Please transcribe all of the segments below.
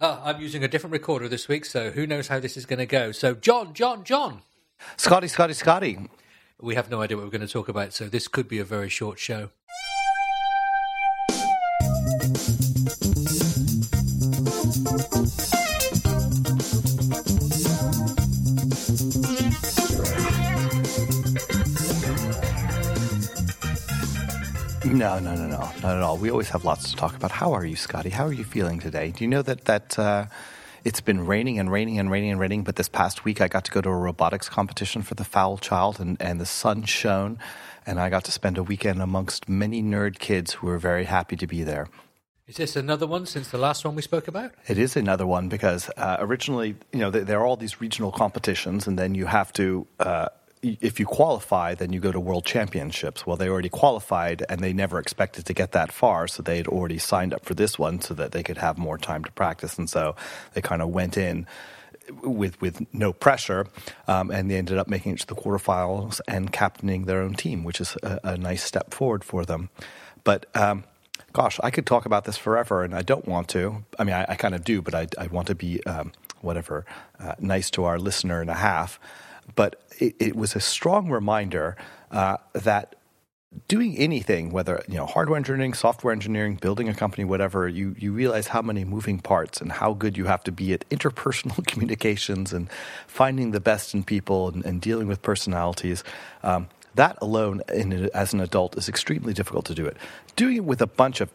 Oh, I'm using a different recorder this week, so who knows how this is going to go. So, John, John, John. Scotty, Scotty, Scotty. We have no idea what we're going to talk about, so this could be a very short show. No, no, no, no, not at all. We always have lots to talk about. How are you, Scotty? How are you feeling today? Do you know that that uh, it's been raining and raining and raining and raining, but this past week I got to go to a robotics competition for the Foul Child, and, and the sun shone, and I got to spend a weekend amongst many nerd kids who were very happy to be there. Is this another one since the last one we spoke about? It is another one because uh, originally, you know, there, there, are all these regional competitions, and then you have to. Uh, if you qualify, then you go to world championships. Well, they already qualified and they never expected to get that far, so they had already signed up for this one so that they could have more time to practice. And so they kind of went in with with no pressure, um, and they ended up making it to the quarterfinals and captaining their own team, which is a, a nice step forward for them. But um, gosh, I could talk about this forever, and I don't want to. I mean, I, I kind of do, but I, I, want to be um, whatever uh, nice to our listener and a half. But it, it was a strong reminder uh, that doing anything, whether you know hardware engineering, software engineering, building a company, whatever, you you realize how many moving parts and how good you have to be at interpersonal communications and finding the best in people and, and dealing with personalities. Um, that alone, in, as an adult, is extremely difficult to do it. Doing it with a bunch of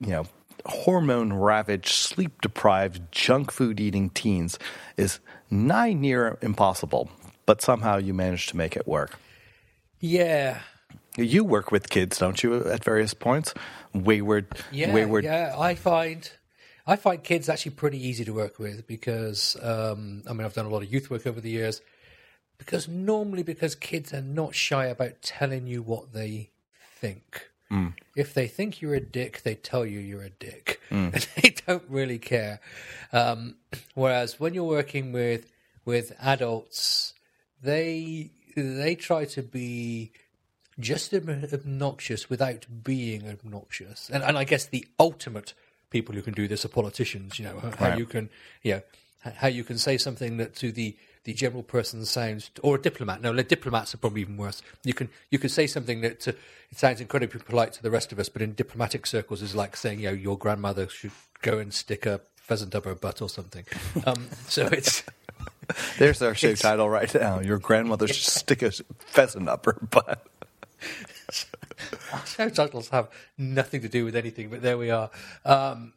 you know hormone ravaged, sleep deprived, junk food eating teens is nigh near impossible but somehow you manage to make it work. Yeah. You work with kids, don't you, at various points? Wayward, yeah, wayward. Yeah, I find I find kids actually pretty easy to work with because um, I mean I've done a lot of youth work over the years. Because normally, because kids are not shy about telling you what they think. Mm. If they think you're a dick, they tell you you're a dick. Mm. they don't really care. Um, whereas when you're working with with adults they they try to be just obnoxious without being obnoxious. And, and I guess the ultimate people who can do this are politicians. You know how right. you can, you know, how you can say something that to the the general person sounds, or a diplomat. No, diplomats are probably even worse. You can you can say something that to, it sounds incredibly polite to the rest of us, but in diplomatic circles is like saying, you know, your grandmother should go and stick a pheasant up her butt or something. Um, so it's there's our show title right now. Your grandmother should stick a pheasant up her butt. show titles have nothing to do with anything, but there we are. Um,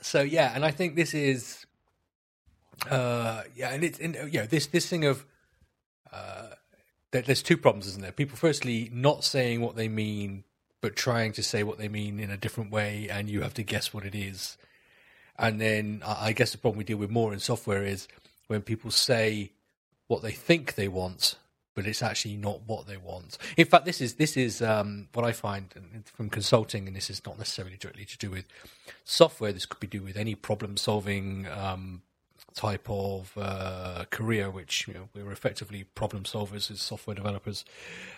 so yeah, and I think this is, uh, yeah, and it's, and, you know, this this thing of, uh, there's two problems, isn't there? People firstly not saying what they mean, but trying to say what they mean in a different way, and you have to guess what it is. And then I guess the problem we deal with more in software is when people say what they think they want, but it's actually not what they want. In fact, this is this is um, what I find from consulting, and this is not necessarily directly to do with software. This could be do with any problem solving um, type of uh, career, which you know, we're effectively problem solvers as software developers.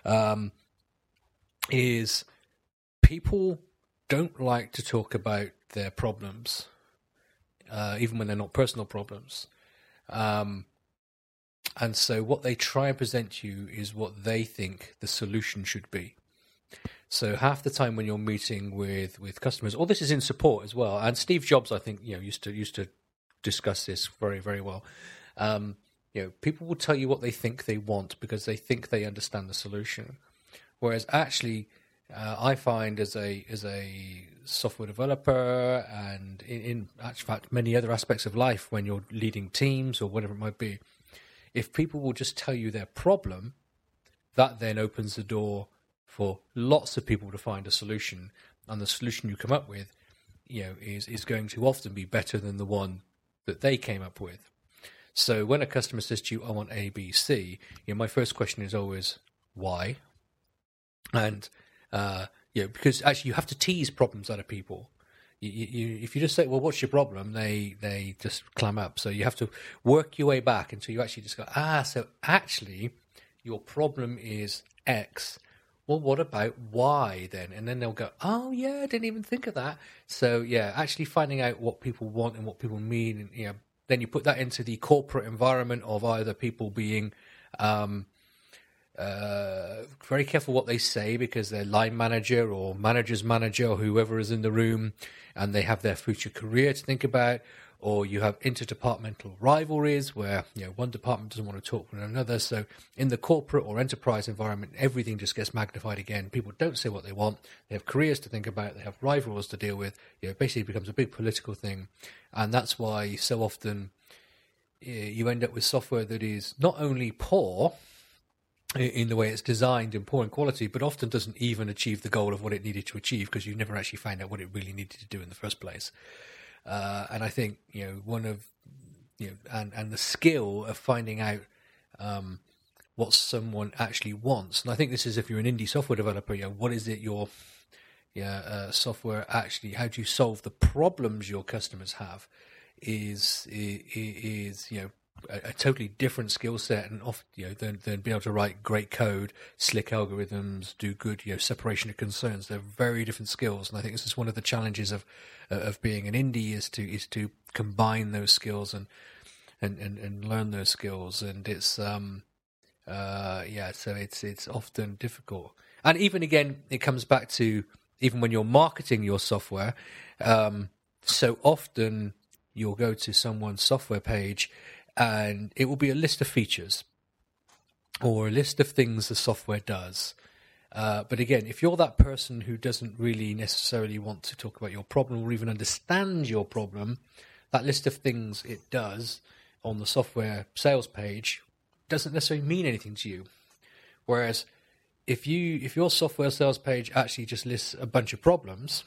Um, is people don't like to talk about their problems, uh, even when they're not personal problems. Um, and so what they try and present you is what they think the solution should be. So half the time when you're meeting with, with customers, all this is in support as well. And Steve Jobs, I think, you know, used to used to discuss this very very well. Um, you know, people will tell you what they think they want because they think they understand the solution, whereas actually, uh, I find as a as a software developer and in, in fact many other aspects of life when you're leading teams or whatever it might be. If people will just tell you their problem that then opens the door for lots of people to find a solution. And the solution you come up with you know is is going to often be better than the one that they came up with. So when a customer says to you i want a b c you know my first question is always why? And uh, know, because actually you have to tease problems out of people. You, you, if you just say, "Well, what's your problem?" they they just clam up. So you have to work your way back until you actually just go, "Ah, so actually, your problem is X. well, what about Y then? And then they'll go, oh yeah, I didn't even think of that. So yeah, actually finding out what people want and what people mean, and you know, then you put that into the corporate environment of either people being um, uh, very careful what they say because their line manager or manager's manager or whoever is in the room, and they have their future career to think about, or you have interdepartmental rivalries where you know one department doesn't want to talk with another. So in the corporate or enterprise environment, everything just gets magnified again. People don't say what they want. They have careers to think about. They have rivals to deal with. You know, basically becomes a big political thing, and that's why so often you end up with software that is not only poor in the way it's designed and poor in quality, but often doesn't even achieve the goal of what it needed to achieve because you never actually find out what it really needed to do in the first place. Uh, and I think you know one of you know and and the skill of finding out um, what someone actually wants. And I think this is if you're an indie software developer, you know, what is it your yeah, uh, software actually? How do you solve the problems your customers have? Is is, is you know a, a, totally different skill set and off you know than, than being able to write great code, slick algorithms, do good you know separation of concerns. They're very different skills, and I think this is one of the challenges of uh, of being an indie is to is to combine those skills and and and, and learn those skills. And it's um uh yeah, so it's it's often difficult. And even again, it comes back to even when you're marketing your software. Um, so often you'll go to someone's software page and it will be a list of features or a list of things the software does. Uh, but again, if you're that person who doesn't really necessarily want to talk about your problem or even understand your problem, that list of things it does on the software sales page doesn't necessarily mean anything to you. Whereas if you if your software sales page actually just lists a bunch of problems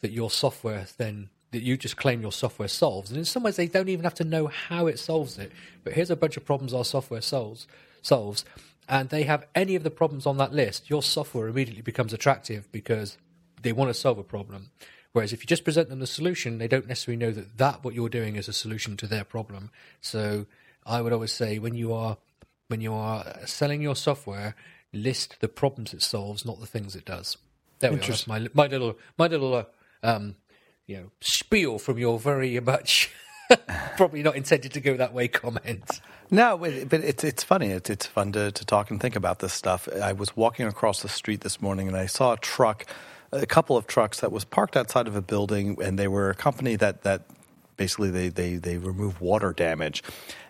that your software then that you just claim your software solves. And in some ways, they don't even have to know how it solves it. But here's a bunch of problems our software solves, solves, and they have any of the problems on that list. Your software immediately becomes attractive because they want to solve a problem. Whereas if you just present them the solution, they don't necessarily know that that what you're doing is a solution to their problem. So I would always say when you are when you are selling your software, list the problems it solves, not the things it does. There we are. That's my my little my little uh, um, you know spiel from your very much probably not intended to go that way comment. No, but it's it's funny. It's it's fun to to talk and think about this stuff. I was walking across the street this morning and I saw a truck, a couple of trucks that was parked outside of a building, and they were a company that that basically they, they, they remove water damage.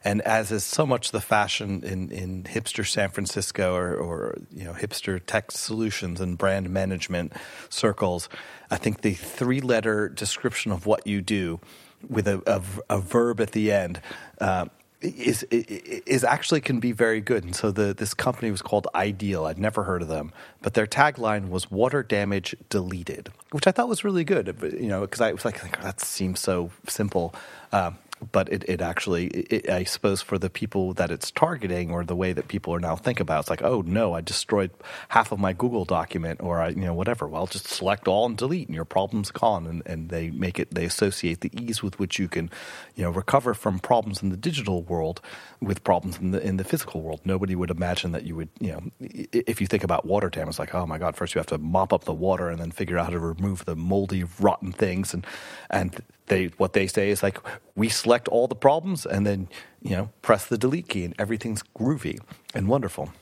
And as is so much the fashion in, in hipster San Francisco or, or you know hipster tech solutions and brand management circles, I think the three letter description of what you do with a, a, a verb at the end uh, is is actually can be very good. And so the this company was called Ideal. I'd never heard of them, but their tagline was "Water damage deleted," which I thought was really good. You know, because I was like, that seems so simple. Um, but it, it actually, it, I suppose, for the people that it's targeting or the way that people are now think about, it, it's like, oh no, I destroyed half of my Google document, or I, you know, whatever. Well, just select all and delete, and your problem's gone. And, and they make it, they associate the ease with which you can, you know, recover from problems in the digital world with problems in the in the physical world. Nobody would imagine that you would, you know, if you think about water damage, like, oh my God, first you have to mop up the water and then figure out how to remove the moldy, rotten things, and and they what they say is like we select all the problems and then you know press the delete key and everything's groovy and wonderful.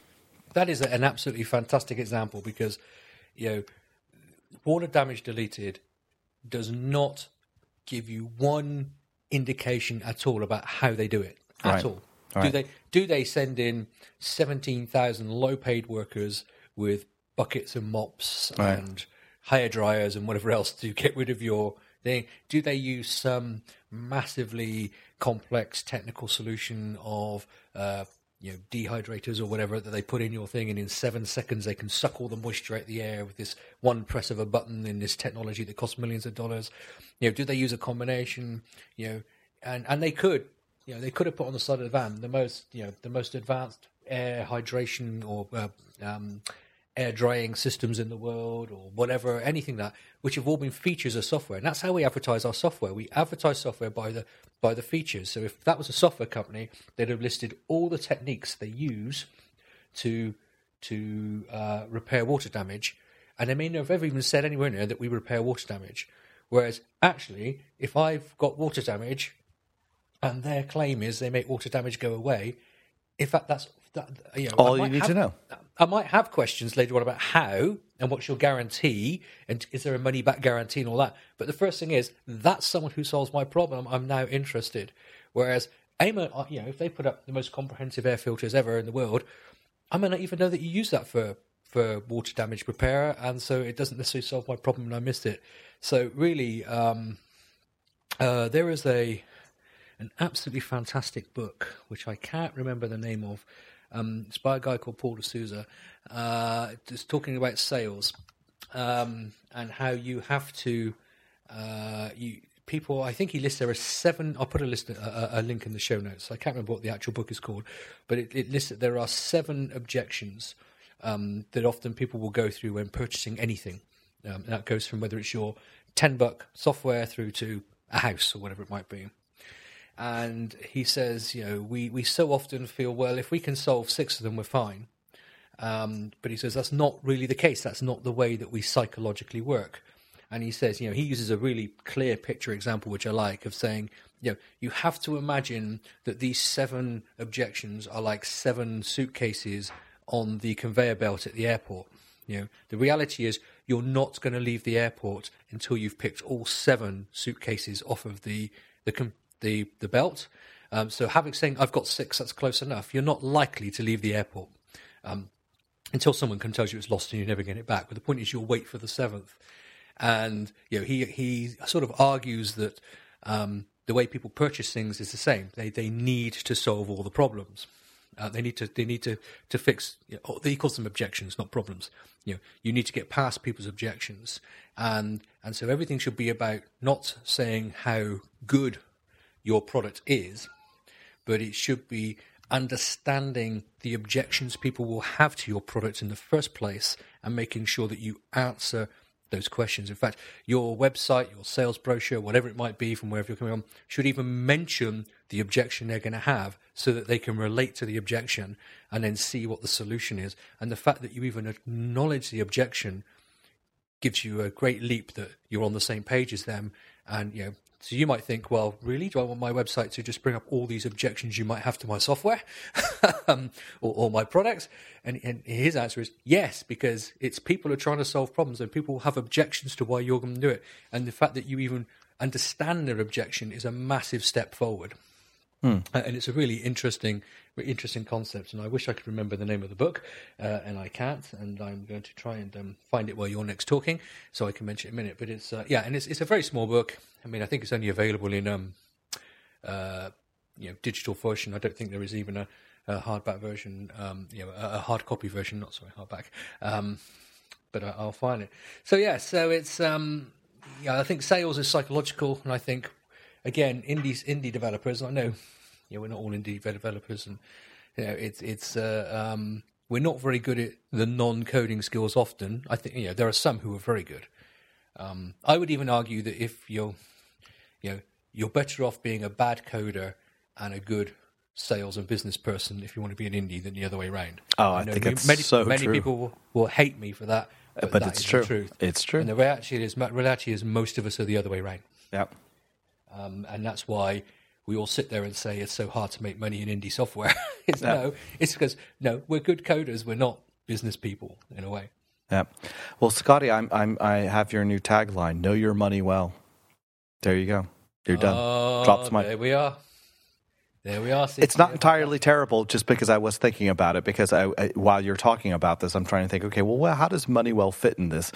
That is an absolutely fantastic example because you know water damage deleted does not give you one indication at all about how they do it at right. all. Right. Do they do they send in seventeen thousand low paid workers with buckets and mops right. and hair dryers and whatever else to get rid of your thing? do they use some massively complex technical solution of uh, you know dehydrators or whatever that they put in your thing, and in seven seconds they can suck all the moisture out the air with this one press of a button in this technology that costs millions of dollars. You know, do they use a combination? You know, and and they could, you know, they could have put on the side of the van the most, you know, the most advanced air hydration or uh, um, air drying systems in the world or whatever, anything that, which have all been features of software. And that's how we advertise our software. We advertise software by the by the features. So if that was a software company, they'd have listed all the techniques they use to to uh, repair water damage, and they may not have ever even said anywhere there that we repair water damage. Whereas actually, if I've got water damage, and their claim is they make water damage go away, in fact, that's that, you know, All you need have- to know. I might have questions later on about how and what's your guarantee and is there a money back guarantee and all that. But the first thing is that's someone who solves my problem. I'm now interested. Whereas AIMA, uh, you know, if they put up the most comprehensive air filters ever in the world, I may not even know that you use that for for water damage repair, and so it doesn't necessarily solve my problem, and I missed it. So really, um, uh, there is a an absolutely fantastic book which I can't remember the name of. Um, it's by a guy called Paul D'Souza. Uh, it's talking about sales um, and how you have to uh, you people. I think he lists there are seven. I'll put a list a, a, link in the show notes. I can't remember what the actual book is called, but it, it lists that there are seven objections um, that often people will go through when purchasing anything. Um, that goes from whether it's your ten buck software through to a house or whatever it might be. And he says, you know, we, we so often feel, well, if we can solve six of them, we're fine. Um, but he says that's not really the case. That's not the way that we psychologically work. And he says, you know, he uses a really clear picture example, which I like, of saying, you know, you have to imagine that these seven objections are like seven suitcases on the conveyor belt at the airport. You know, the reality is you're not going to leave the airport until you've picked all seven suitcases off of the the the, the belt. Um, so having saying I've got six, that's close enough. You're not likely to leave the airport um, until someone can tell you it's lost and you never get it back. But the point is, you'll wait for the seventh. And you know, he he sort of argues that um, the way people purchase things is the same. They they need to solve all the problems. Uh, they need to they need to to fix. You know, he calls them objections, not problems. You know, you need to get past people's objections, and and so everything should be about not saying how good your product is, but it should be understanding the objections people will have to your product in the first place and making sure that you answer those questions. In fact, your website, your sales brochure, whatever it might be from wherever you're coming from, should even mention the objection they're going to have so that they can relate to the objection and then see what the solution is. And the fact that you even acknowledge the objection gives you a great leap that you're on the same page as them. And, you know, so you might think, well, really? Do I want my website to just bring up all these objections you might have to my software um, or, or my products? And, and his answer is yes, because it's people are trying to solve problems and people have objections to why you're going to do it. And the fact that you even understand their objection is a massive step forward. Uh, and it's a really interesting, interesting concept. And I wish I could remember the name of the book, uh, and I can't. And I'm going to try and um, find it while you're next talking, so I can mention it in a minute. But it's uh, yeah, and it's it's a very small book. I mean, I think it's only available in um, uh, you know, digital version. I don't think there is even a, a hardback version. Um, you know, a, hard copy version. Not sorry, hardback. Um, but I, I'll find it. So yeah, so it's um, yeah, I think sales is psychological, and I think again, indies indie developers. I know, you know, we're not all indie developers, and you know, it's it's uh, um, we're not very good at the non-coding skills. Often, I think you know there are some who are very good. Um, I would even argue that if you're, you know, you're better off being a bad coder and a good sales and business person if you want to be an indie than the other way around. Oh, I know think many, it's many, so many true. people will, will hate me for that, but, but that it's true. The truth. It's true. And the reality is, reality is, most of us are the other way around. Yeah. Um, and that's why we all sit there and say it's so hard to make money in indie software. it's no, it's because no, we're good coders. We're not business people in a way. Yeah. Well, Scotty, I'm, I'm, I have your new tagline: "Know your money well." There you go. You're done. Oh, Drops ah, my. There we are. There we are. It's not entirely terrible, just because I was thinking about it. Because I, I, while you're talking about this, I'm trying to think. Okay, well, well, how does Moneywell fit in this?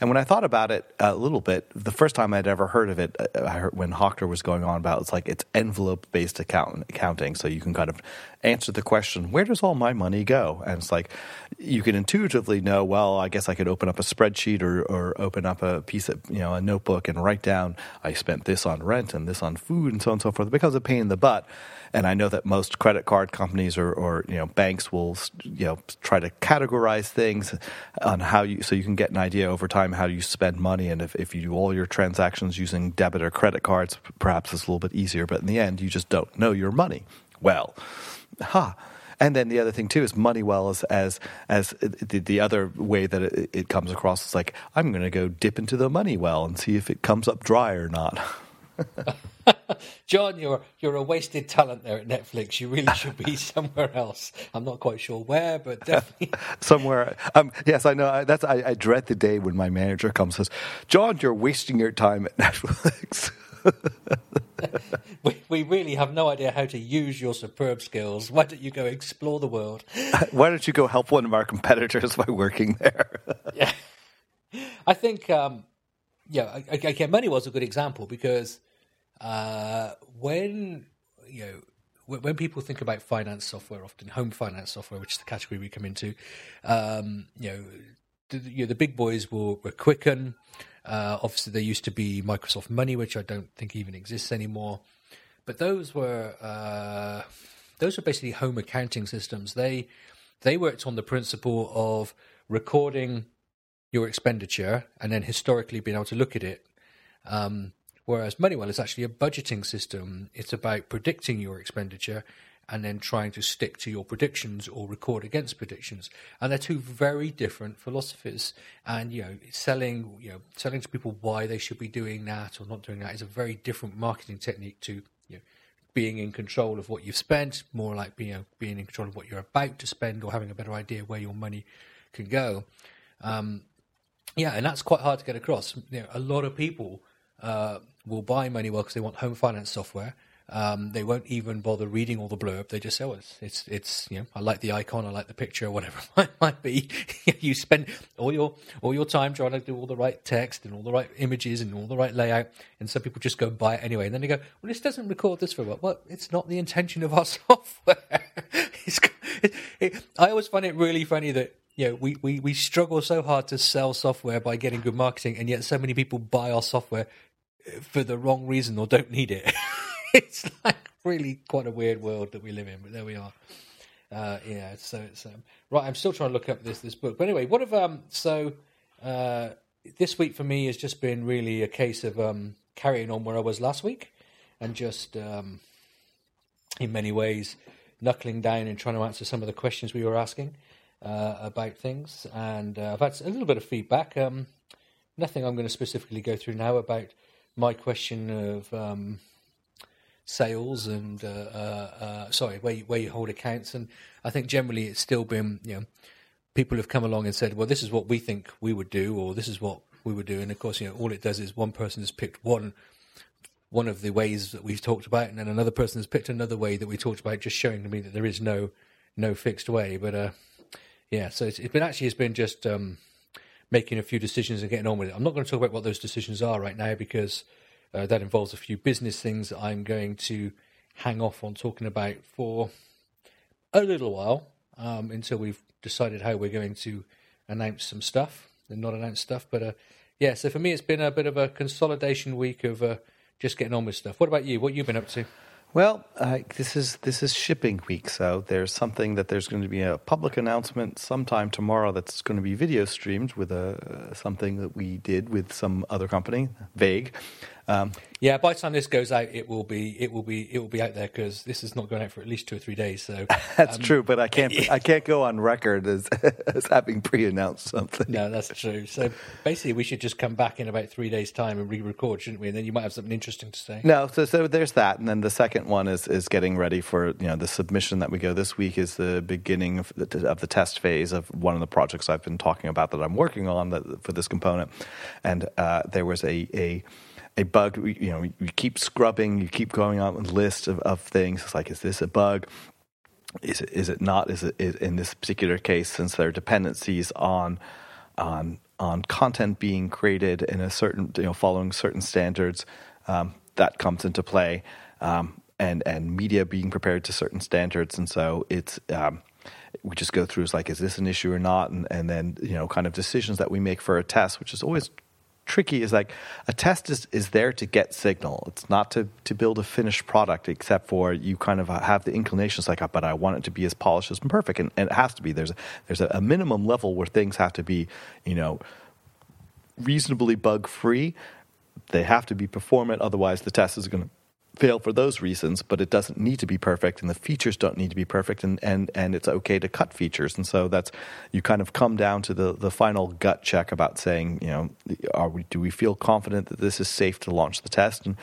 And when I thought about it a little bit, the first time I'd ever heard of it, uh, I heard when Hoctor was going on about it's like it's envelope-based account, accounting, so you can kind of answer the question, "Where does all my money go?" And it's like you can intuitively know. Well, I guess I could open up a spreadsheet or, or open up a piece of you know a notebook and write down I spent this on rent and this on food and so on and so forth. It becomes a pain in the butt. And I know that most credit card companies or, or you know banks will you know try to categorize things on how you so you can get an idea over time how you spend money. And if, if you do all your transactions using debit or credit cards perhaps it's a little bit easier. But in the end you just don't know your money well. Ha. And then the other thing too is Moneywell as as as the, the other way that it, it comes across is like I'm going to go dip into the money well and see if it comes up dry or not. John, you're you're a wasted talent there at Netflix. You really should be somewhere else. I'm not quite sure where, but definitely somewhere. Um, yes, I know. That's I, I, dread the day when my manager comes and says, "John, you're wasting your time at Netflix." we, we really have no idea how to use your superb skills. Why don't you go explore the world? Why don't you go help one of our competitors by working there? yeah. I think, um, yeah, again, money was a good example because uh, when you know when people think about finance software, often home finance software, which is the category we come into, um, you know, the, you know, the big boys were, were Quicken. Uh, obviously, there used to be Microsoft Money, which I don't think even exists anymore. But those were uh, those were basically home accounting systems. They they worked on the principle of recording your expenditure and then historically being able to look at it. Um, whereas Moneywell is actually a budgeting system. It's about predicting your expenditure and then trying to stick to your predictions or record against predictions. And they're two very different philosophies. And you know, selling you know selling to people why they should be doing that or not doing that is a very different marketing technique to you know, being in control of what you've spent, more like being you know, being in control of what you're about to spend or having a better idea where your money can go. Um, yeah, and that's quite hard to get across. You know, a lot of people uh, will buy Moneywell because they want home finance software. Um, they won't even bother reading all the blurb. They just say, "Oh, it's, it's, it's you know, I like the icon, I like the picture, whatever it might be." you spend all your all your time trying to do all the right text and all the right images and all the right layout, and some people just go buy it anyway. And then they go, "Well, this doesn't record this for what?" Well, it's not the intention of our software. it, it, I always find it really funny that you know, we, we, we struggle so hard to sell software by getting good marketing, and yet so many people buy our software for the wrong reason or don't need it. it's like really quite a weird world that we live in, but there we are. Uh, yeah, so it's um, right. I'm still trying to look up this this book, but anyway, what have um? So uh, this week for me has just been really a case of um carrying on where I was last week, and just um, in many ways knuckling down and trying to answer some of the questions we were asking uh, about things, and uh, I've had a little bit of feedback. Um, nothing I'm going to specifically go through now about my question of um, sales and uh, uh, uh, sorry, where you, where you hold accounts, and I think generally it's still been you know people have come along and said, well, this is what we think we would do, or this is what we would do, and of course, you know, all it does is one person has picked one one of the ways that we've talked about, and then another person has picked another way that we talked about, just showing to me that there is no no fixed way. But uh, yeah, so it's, it's been actually it's been just um, making a few decisions and getting on with it. I'm not going to talk about what those decisions are right now because uh, that involves a few business things that I'm going to hang off on talking about for a little while um, until we've decided how we're going to announce some stuff and not announce stuff. But uh, yeah, so for me, it's been a bit of a consolidation week of uh, just getting on with stuff. What about you? What you been up to? Well, uh, this is this is shipping week, so there's something that there's going to be a public announcement sometime tomorrow that's going to be video streamed with a uh, something that we did with some other company, Vague, um, yeah, by the time this goes out, it will be it will be it will be out there because this is not going out for at least two or three days. So that's um, true, but I can't I can't go on record as as having pre-announced something. No, that's true. So basically, we should just come back in about three days' time and re-record, shouldn't we? And then you might have something interesting to say. No, so so there's that, and then the second one is is getting ready for you know the submission that we go this week is the beginning of the, of the test phase of one of the projects I've been talking about that I'm working on that, for this component, and uh, there was a a a bug. You know, you keep scrubbing, you keep going on a list of, of things. It's like, is this a bug? Is it, is it not? Is it is, in this particular case, since there are dependencies on on on content being created in a certain, you know, following certain standards, um, that comes into play, um, and and media being prepared to certain standards, and so it's. Um, we just go through is like, is this an issue or not? And, and then, you know, kind of decisions that we make for a test, which is always tricky is like a test is, is there to get signal. It's not to, to build a finished product, except for you kind of uh, have the inclinations like, uh, but I want it to be as polished as perfect. And, and it has to be. There's a, there's a minimum level where things have to be, you know, reasonably bug free. They have to be performant. Otherwise, the test is going to fail for those reasons, but it doesn't need to be perfect, and the features don't need to be perfect, and, and, and it's okay to cut features. And so that's you kind of come down to the, the final gut check about saying, you know, are we do we feel confident that this is safe to launch the test? And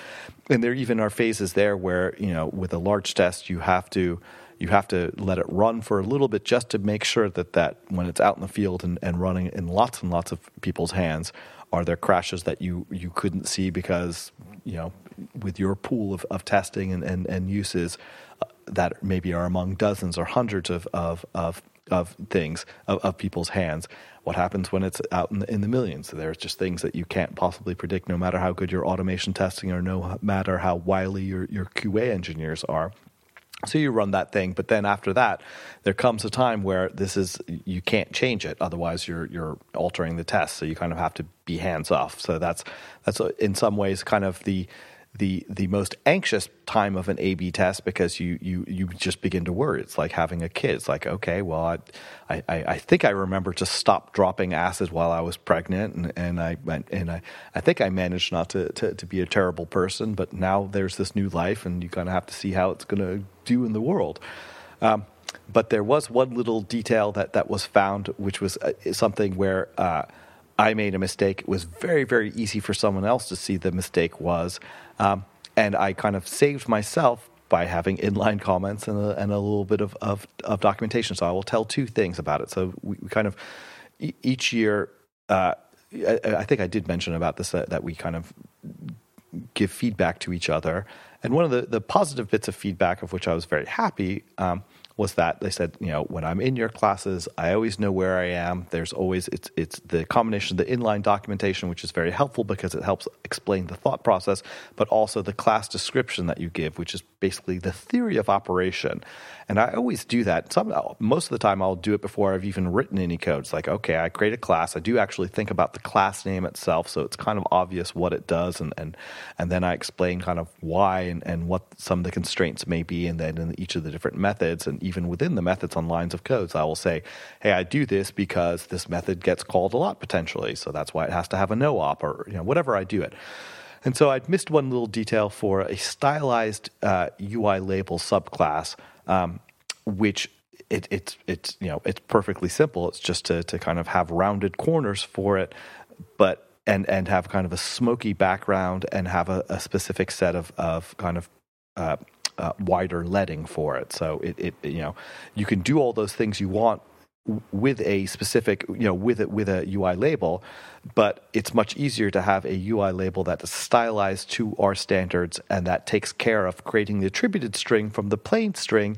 and there even are phases there where you know with a large test you have to you have to let it run for a little bit just to make sure that that when it's out in the field and, and running in lots and lots of people's hands are there crashes that you you couldn't see because you know with your pool of, of testing and, and, and uses uh, that maybe are among dozens or hundreds of, of, of, of things of, of people's hands. What happens when it's out in the, in the millions? There's just things that you can't possibly predict, no matter how good your automation testing or no matter how wily your, your QA engineers are. So you run that thing, but then after that, there comes a time where this is you can't change it. Otherwise, you're you're altering the test. So you kind of have to be hands off. So that's that's in some ways kind of the the the most anxious time of an A/B test because you you you just begin to worry. It's like having a kid. It's like okay, well, I I, I think I remember to stop dropping acid while I was pregnant, and, and I and I I think I managed not to, to to be a terrible person. But now there's this new life, and you kind of have to see how it's going to do in the world. Um, but there was one little detail that that was found, which was uh, something where. Uh, I made a mistake. It was very, very easy for someone else to see the mistake was. Um, and I kind of saved myself by having inline comments and a, and a little bit of, of, of, documentation. So I will tell two things about it. So we, we kind of each year, uh, I, I, think I did mention about this that we kind of give feedback to each other. And one of the, the positive bits of feedback, of which I was very happy, um, was that they said, you know, when I'm in your classes, I always know where I am. There's always it's it's the combination of the inline documentation, which is very helpful because it helps explain the thought process, but also the class description that you give, which is basically the theory of operation. And I always do that. Some most of the time, I'll do it before I've even written any code. It's like, okay, I create a class. I do actually think about the class name itself, so it's kind of obvious what it does, and and and then I explain kind of why and, and what some of the constraints may be, and then in each of the different methods and even within the methods on lines of codes, I will say, hey, I do this because this method gets called a lot potentially. So that's why it has to have a no op or you know, whatever I do it. And so I'd missed one little detail for a stylized uh, UI label subclass, um, which it, it's it's you know it's perfectly simple. It's just to to kind of have rounded corners for it, but and and have kind of a smoky background and have a, a specific set of of kind of uh, uh, wider leading for it. So it, it, you know you can do all those things you want with a specific you know with it with a UI label, but it's much easier to have a UI label that is stylized to our standards and that takes care of creating the attributed string from the plain string,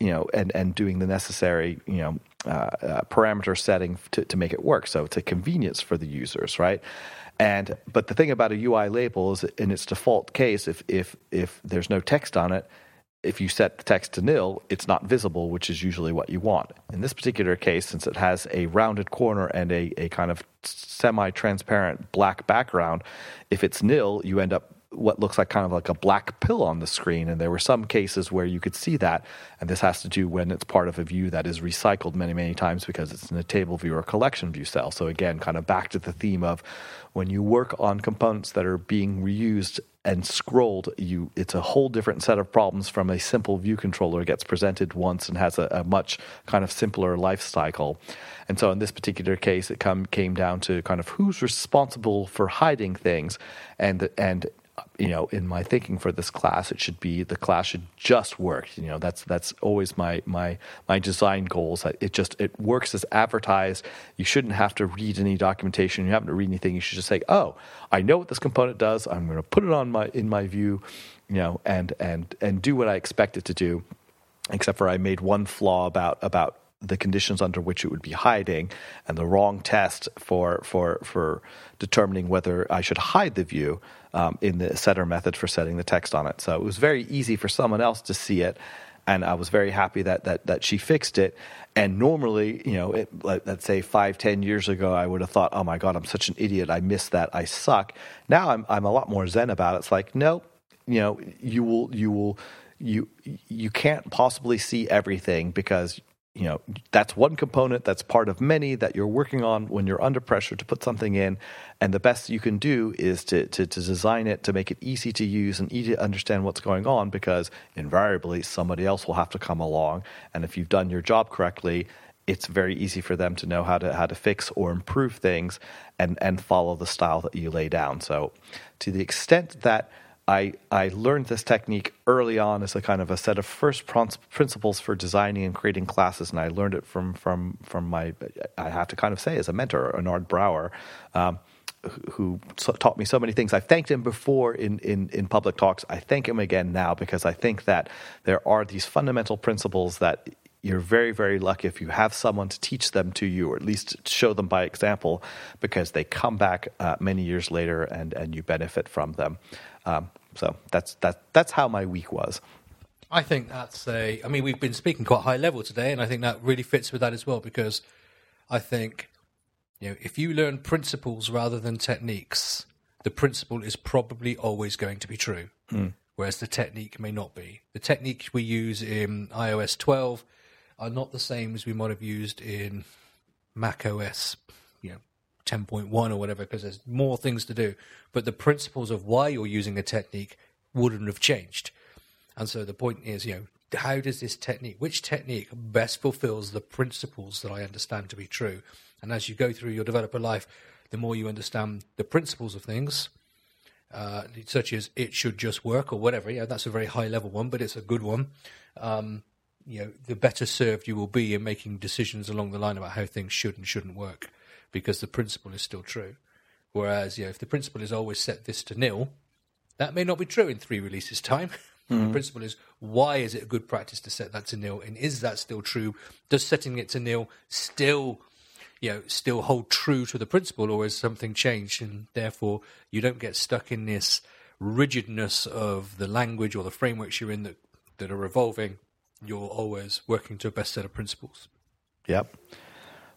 you know, and and doing the necessary you know uh, uh, parameter setting to to make it work. So it's a convenience for the users, right? And but the thing about a UI label is in its default case, if if if there's no text on it, if you set the text to nil, it's not visible, which is usually what you want. In this particular case, since it has a rounded corner and a, a kind of semi transparent black background, if it's nil, you end up what looks like kind of like a black pill on the screen. And there were some cases where you could see that. And this has to do when it's part of a view that is recycled many, many times because it's in a table view or collection view cell. So again, kind of back to the theme of when you work on components that are being reused and scrolled, you it's a whole different set of problems from a simple view controller gets presented once and has a, a much kind of simpler life cycle. And so in this particular case, it come, came down to kind of who's responsible for hiding things, and and you know, in my thinking for this class, it should be the class should just work. You know, that's that's always my my my design goals. It just it works as advertised. You shouldn't have to read any documentation. You haven't to read anything. You should just say, "Oh, I know what this component does. I'm going to put it on my in my view, you know, and and and do what I expect it to do." Except for I made one flaw about about the conditions under which it would be hiding and the wrong test for for for determining whether I should hide the view um, in the setter method for setting the text on it. So it was very easy for someone else to see it, and I was very happy that that that she fixed it. And normally, you know, it, let's say five, ten years ago, I would have thought, "Oh my God, I'm such an idiot! I missed that. I suck." Now I'm I'm a lot more zen about it. It's like, no, you know, you will you will you you can't possibly see everything because you know that's one component that's part of many that you're working on when you're under pressure to put something in. And the best you can do is to, to, to design it to make it easy to use and easy to understand what's going on because invariably somebody else will have to come along. And if you've done your job correctly it's very easy for them to know how to how to fix or improve things and and follow the style that you lay down. So to the extent that I, I learned this technique early on as a kind of a set of first principles for designing and creating classes, and I learned it from from from my I have to kind of say as a mentor, Bernard Brower, Um, who taught me so many things. I've thanked him before in, in, in public talks. I thank him again now because I think that there are these fundamental principles that you're very, very lucky if you have someone to teach them to you, or at least show them by example, because they come back uh, many years later and, and you benefit from them. Um, so that's that. That's how my week was. I think that's a. I mean, we've been speaking quite high level today, and I think that really fits with that as well because I think you know if you learn principles rather than techniques, the principle is probably always going to be true, mm. whereas the technique may not be. The techniques we use in iOS 12 are not the same as we might have used in Mac OS, 10.1 or whatever, because there's more things to do. But the principles of why you're using a technique wouldn't have changed. And so the point is, you know, how does this technique, which technique best fulfills the principles that I understand to be true? And as you go through your developer life, the more you understand the principles of things, uh, such as it should just work or whatever. Yeah, that's a very high level one, but it's a good one. Um, you know, the better served you will be in making decisions along the line about how things should and shouldn't work, because the principle is still true. Whereas, you know, if the principle is always set this to nil, that may not be true in three releases time. Mm-hmm. The principle is why is it a good practice to set that to nil, and is that still true? Does setting it to nil still, you know, still hold true to the principle, or has something changed, and therefore you don't get stuck in this rigidness of the language or the frameworks you're in that that are evolving you're always working to a best set of principles. Yep.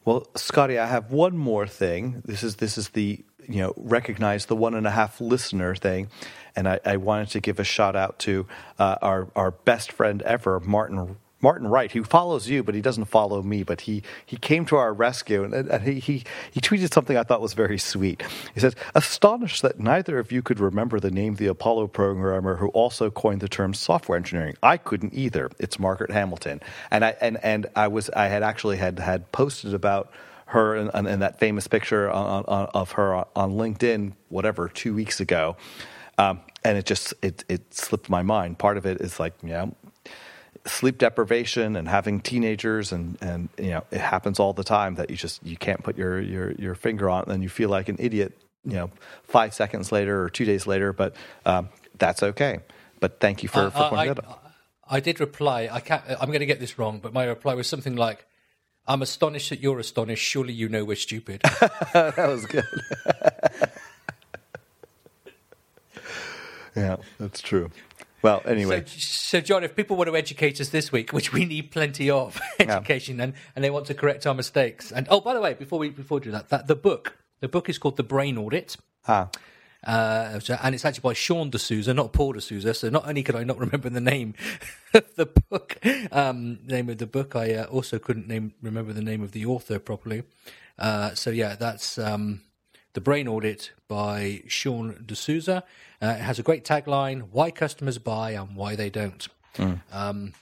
Well, Scotty, I have one more thing. This is this is the you know recognize the one and a half listener thing, and I, I wanted to give a shout out to uh, our our best friend ever, Martin Martin Wright, who follows you, but he doesn't follow me. But he, he came to our rescue and, and he, he, he tweeted something I thought was very sweet. He says, Astonished that neither of you could remember the name of the Apollo programmer who also coined the term software engineering. I couldn't either. It's Margaret Hamilton. And I, and, and I, was, I had actually had, had posted about her and, that famous picture on, on, of her on LinkedIn, whatever, two weeks ago. Um, and it just it, it slipped my mind. Part of it is like, know, sleep deprivation and having teenagers and and you know it happens all the time that you just you can't put your your your finger on it and you feel like an idiot you know five seconds later or two days later but um, that's okay. But thank you for, uh, for pointing I, that out. I did reply. I can't I'm going to get this wrong but my reply was something like I'm astonished that you're astonished. Surely you know we're stupid. That was good. Yeah that's true well, anyway. So, so, John, if people want to educate us this week, which we need plenty of education, yeah. and, and they want to correct our mistakes, and oh, by the way, before we before we do that, that the book, the book is called The Brain Audit. Ah. Uh, and it's actually by Sean D'Souza, not Paul D'Souza. So not only could I not remember the name of the book, um, name of the book, I uh, also couldn't name remember the name of the author properly. Uh, so yeah, that's um, the Brain Audit by Sean D'Souza. Uh, it has a great tagline: "Why customers buy and why they don't." Mm. Um,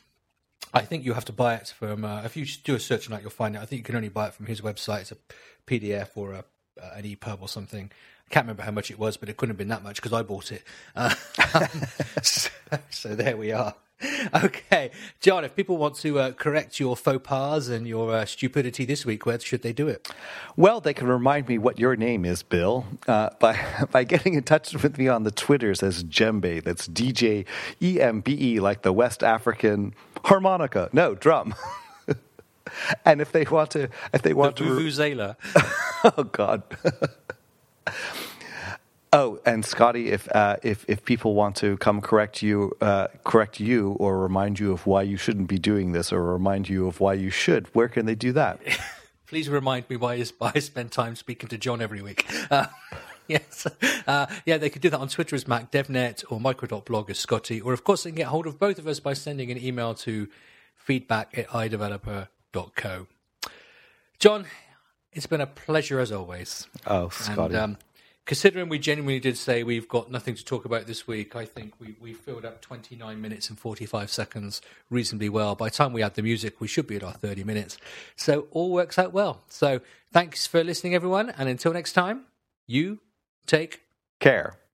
I think you have to buy it from. Uh, if you do a search on that, you'll find it. I think you can only buy it from his website. It's a PDF or a, uh, an EPUB or something. I can't remember how much it was, but it couldn't have been that much because I bought it. Uh, so, so, there we are. Okay, John. If people want to uh, correct your faux pas and your uh, stupidity this week, where should they do it? Well, they can remind me what your name is, Bill, uh, by by getting in touch with me on the Twitters as Djembe. That's D J E M B E, like the West African harmonica. No drum. and if they want to, if they want the to, vuvuzela. oh God. Oh, and Scotty, if uh, if if people want to come correct you, uh, correct you, or remind you of why you shouldn't be doing this, or remind you of why you should, where can they do that? Please remind me why I spend time speaking to John every week. Uh, yes, uh, yeah, they could do that on Twitter as MacDevNet or micro.blog as Scotty, or of course they can get hold of both of us by sending an email to feedback at iDeveloper www.thebrewpub.co. John, it's been a pleasure as always. Oh, Scotty. And um, considering we genuinely did say we've got nothing to talk about this week, I think we, we filled up 29 minutes and 45 seconds reasonably well. By the time we add the music, we should be at our 30 minutes. So all works out well. So thanks for listening, everyone. And until next time, you take Care.